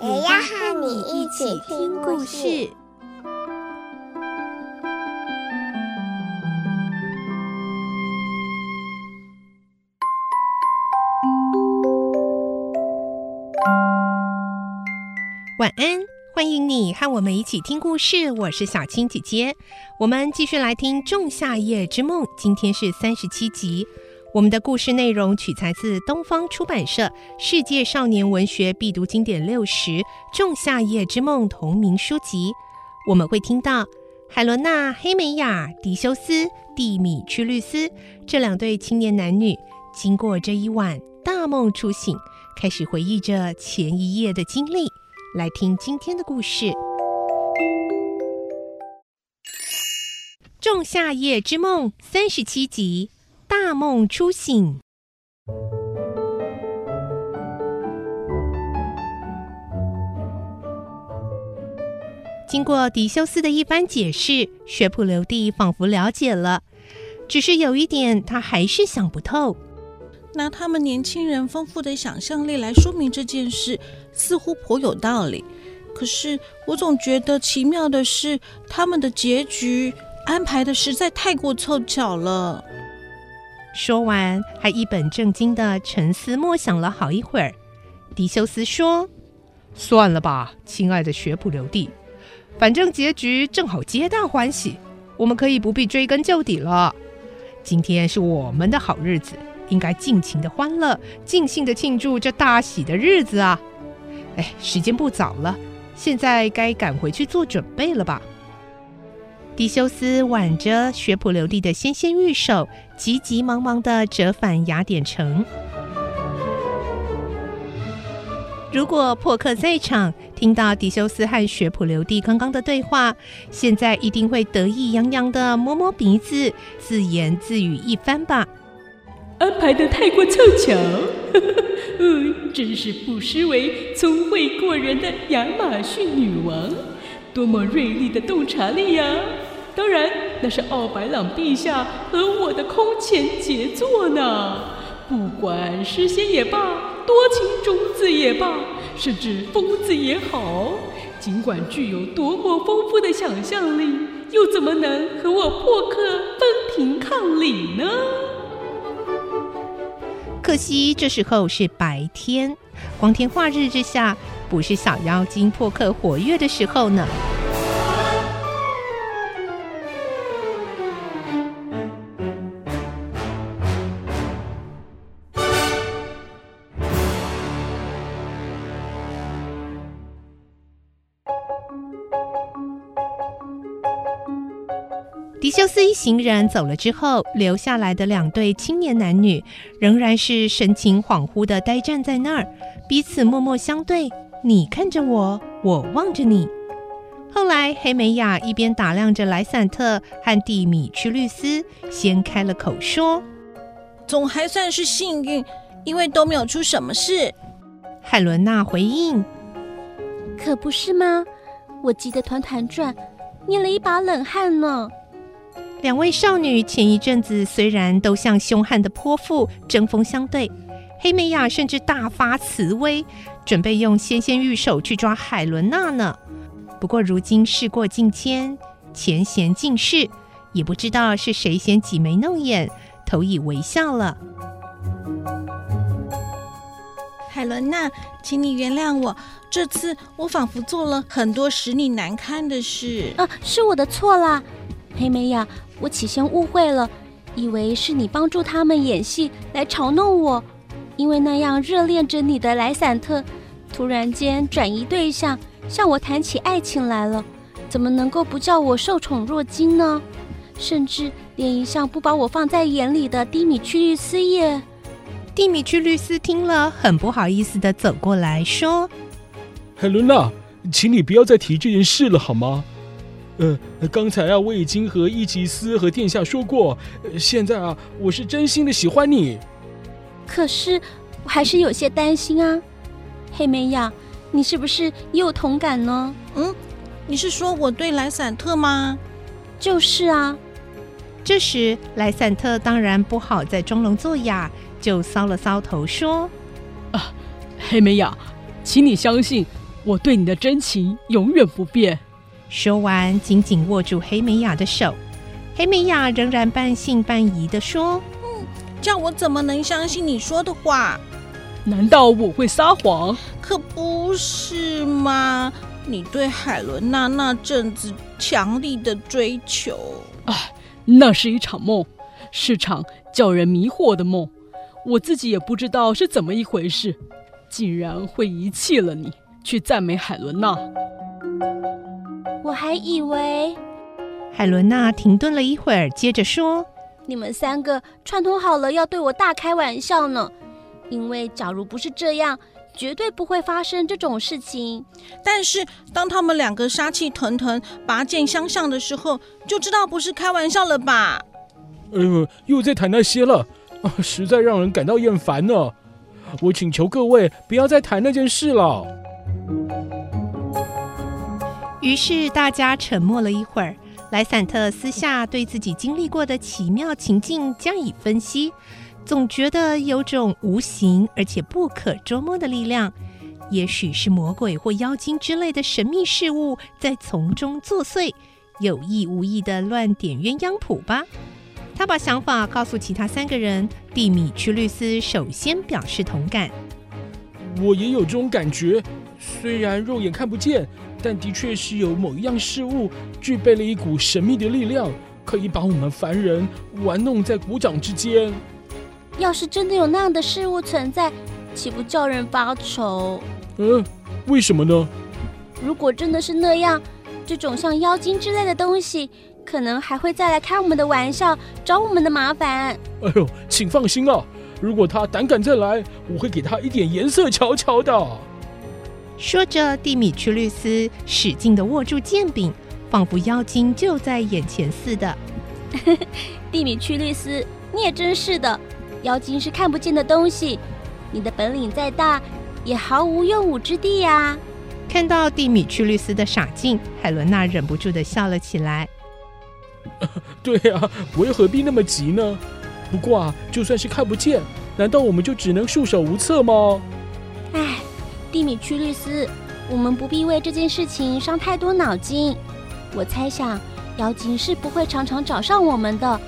也要和你一起听故事。晚安，欢迎你和我们一起听故事。我是小青姐姐，我们继续来听《仲夏夜之梦》，今天是三十七集。我们的故事内容取材自东方出版社《世界少年文学必读经典六十·仲夏夜之梦》同名书籍。我们会听到海伦娜·黑美雅、狄修斯、蒂米屈律斯这两对青年男女，经过这一晚大梦初醒，开始回忆着前一夜的经历。来听今天的故事，《仲夏夜之梦》三十七集，大梦初醒。经过狄修斯的一番解释，学普留蒂仿佛了解了，只是有一点他还是想不透。拿他们年轻人丰富的想象力来说明这件事，似乎颇有道理。可是我总觉得奇妙的是，他们的结局安排的实在太过凑巧了。说完，还一本正经地沉思默想了好一会儿。狄修斯说：“算了吧，亲爱的学普留地，反正结局正好皆大欢喜，我们可以不必追根究底了。今天是我们的好日子。”应该尽情的欢乐，尽兴的庆祝这大喜的日子啊！哎，时间不早了，现在该赶回去做准备了吧？狄修斯挽着学普留蒂的纤纤玉手，急急忙忙的折返雅典城。如果迫克在场，听到狄修斯和学普留蒂刚刚的对话，现在一定会得意洋洋的摸摸鼻子，自言自语一番吧。安排得太过凑巧，嗯，真是不失为聪慧过人的亚马逊女王，多么锐利的洞察力呀！当然，那是奥白朗陛下和我的空前杰作呢。不管诗仙也罢，多情种子也罢，甚至疯子也好，尽管具有多么丰富的想象力，又怎么能和我破克分庭抗礼呢？可惜这时候是白天，光天化日之下，不是小妖精破克活跃的时候呢。狄修斯一行人走了之后，留下来的两对青年男女仍然是神情恍惚地呆站在那儿，彼此默默相对。你看着我，我望着你。后来，黑美雅一边打量着莱散特和蒂米屈律斯，先开了口说：“总还算是幸运，因为都没有出什么事。”海伦娜回应：“可不是吗？我急得团团转，捏了一把冷汗呢。”两位少女前一阵子虽然都像凶悍的泼妇针锋相对，黑美雅甚至大发慈威，准备用纤纤玉手去抓海伦娜呢。不过如今事过境迁，前嫌尽释，也不知道是谁先挤眉弄眼，投以微笑了。海伦娜，请你原谅我，这次我仿佛做了很多使你难堪的事。啊，是我的错啦，黑莓呀。我起先误会了，以为是你帮助他们演戏来嘲弄我，因为那样热恋着你的莱散特，突然间转移对象，向我谈起爱情来了，怎么能够不叫我受宠若惊呢？甚至连一向不把我放在眼里的蒂米区律师也……蒂米区律师听了，很不好意思的走过来说：“海伦娜，请你不要再提这件事了，好吗？呃，刚才啊，我已经和伊吉斯和殿下说过，现在啊，我是真心的喜欢你。可是我还是有些担心啊，黑美雅，你是不是也有同感呢？嗯，你是说我对莱散特吗？就是啊。这时莱散特当然不好再装聋作哑，就搔了搔头说：“啊，黑美雅，请你相信我对你的真情永远不变。”说完，紧紧握住黑美雅的手。黑美雅仍然半信半疑的说：“嗯，叫我怎么能相信你说的话？难道我会撒谎？可不是吗！你对海伦娜那阵子强力的追求……哎，那是一场梦，是场叫人迷惑的梦。我自己也不知道是怎么一回事，竟然会遗弃了你，去赞美海伦娜。”我还以为，海伦娜停顿了一会儿，接着说：“你们三个串通好了要对我大开玩笑呢。因为假如不是这样，绝对不会发生这种事情。但是当他们两个杀气腾腾、拔剑相向的时候，就知道不是开玩笑了吧？”哎呦，又在谈那些了，啊，实在让人感到厌烦呢。我请求各位不要再谈那件事了。于是大家沉默了一会儿。莱散特私下对自己经历过的奇妙情境加以分析，总觉得有种无形而且不可捉摸的力量，也许是魔鬼或妖精之类的神秘事物在从中作祟，有意无意地乱点鸳鸯谱吧。他把想法告诉其他三个人，蒂米屈律斯首先表示同感：“我也有这种感觉，虽然肉眼看不见。”但的确是有某一样事物具备了一股神秘的力量，可以把我们凡人玩弄在股掌之间。要是真的有那样的事物存在，岂不叫人发愁？嗯，为什么呢？如果真的是那样，这种像妖精之类的东西，可能还会再来开我们的玩笑，找我们的麻烦。哎呦，请放心啊，如果他胆敢再来，我会给他一点颜色瞧瞧的。说着，蒂米屈律斯使劲的握住剑柄，仿佛妖精就在眼前似的。蒂米屈律斯，你也真是的，妖精是看不见的东西，你的本领再大，也毫无用武之地呀。看到蒂米屈律斯的傻劲，海伦娜忍不住的笑了起来。对呀，我又何必那么急呢？不过啊，就算是看不见，难道我们就只能束手无策吗？蒂米屈律斯，我们不必为这件事情伤太多脑筋。我猜想，妖精是不会常常找上我们的，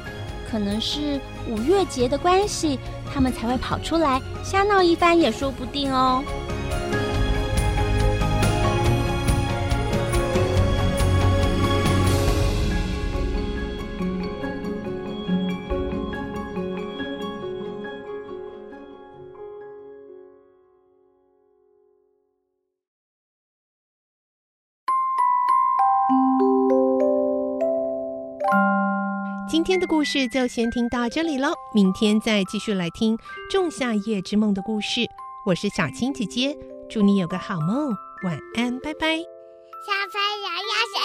可能是五月节的关系，他们才会跑出来瞎闹一番，也说不定哦。今天的故事就先听到这里喽，明天再继续来听《仲夏夜之梦》的故事。我是小青姐姐，祝你有个好梦，晚安，拜拜。小朋友要睡，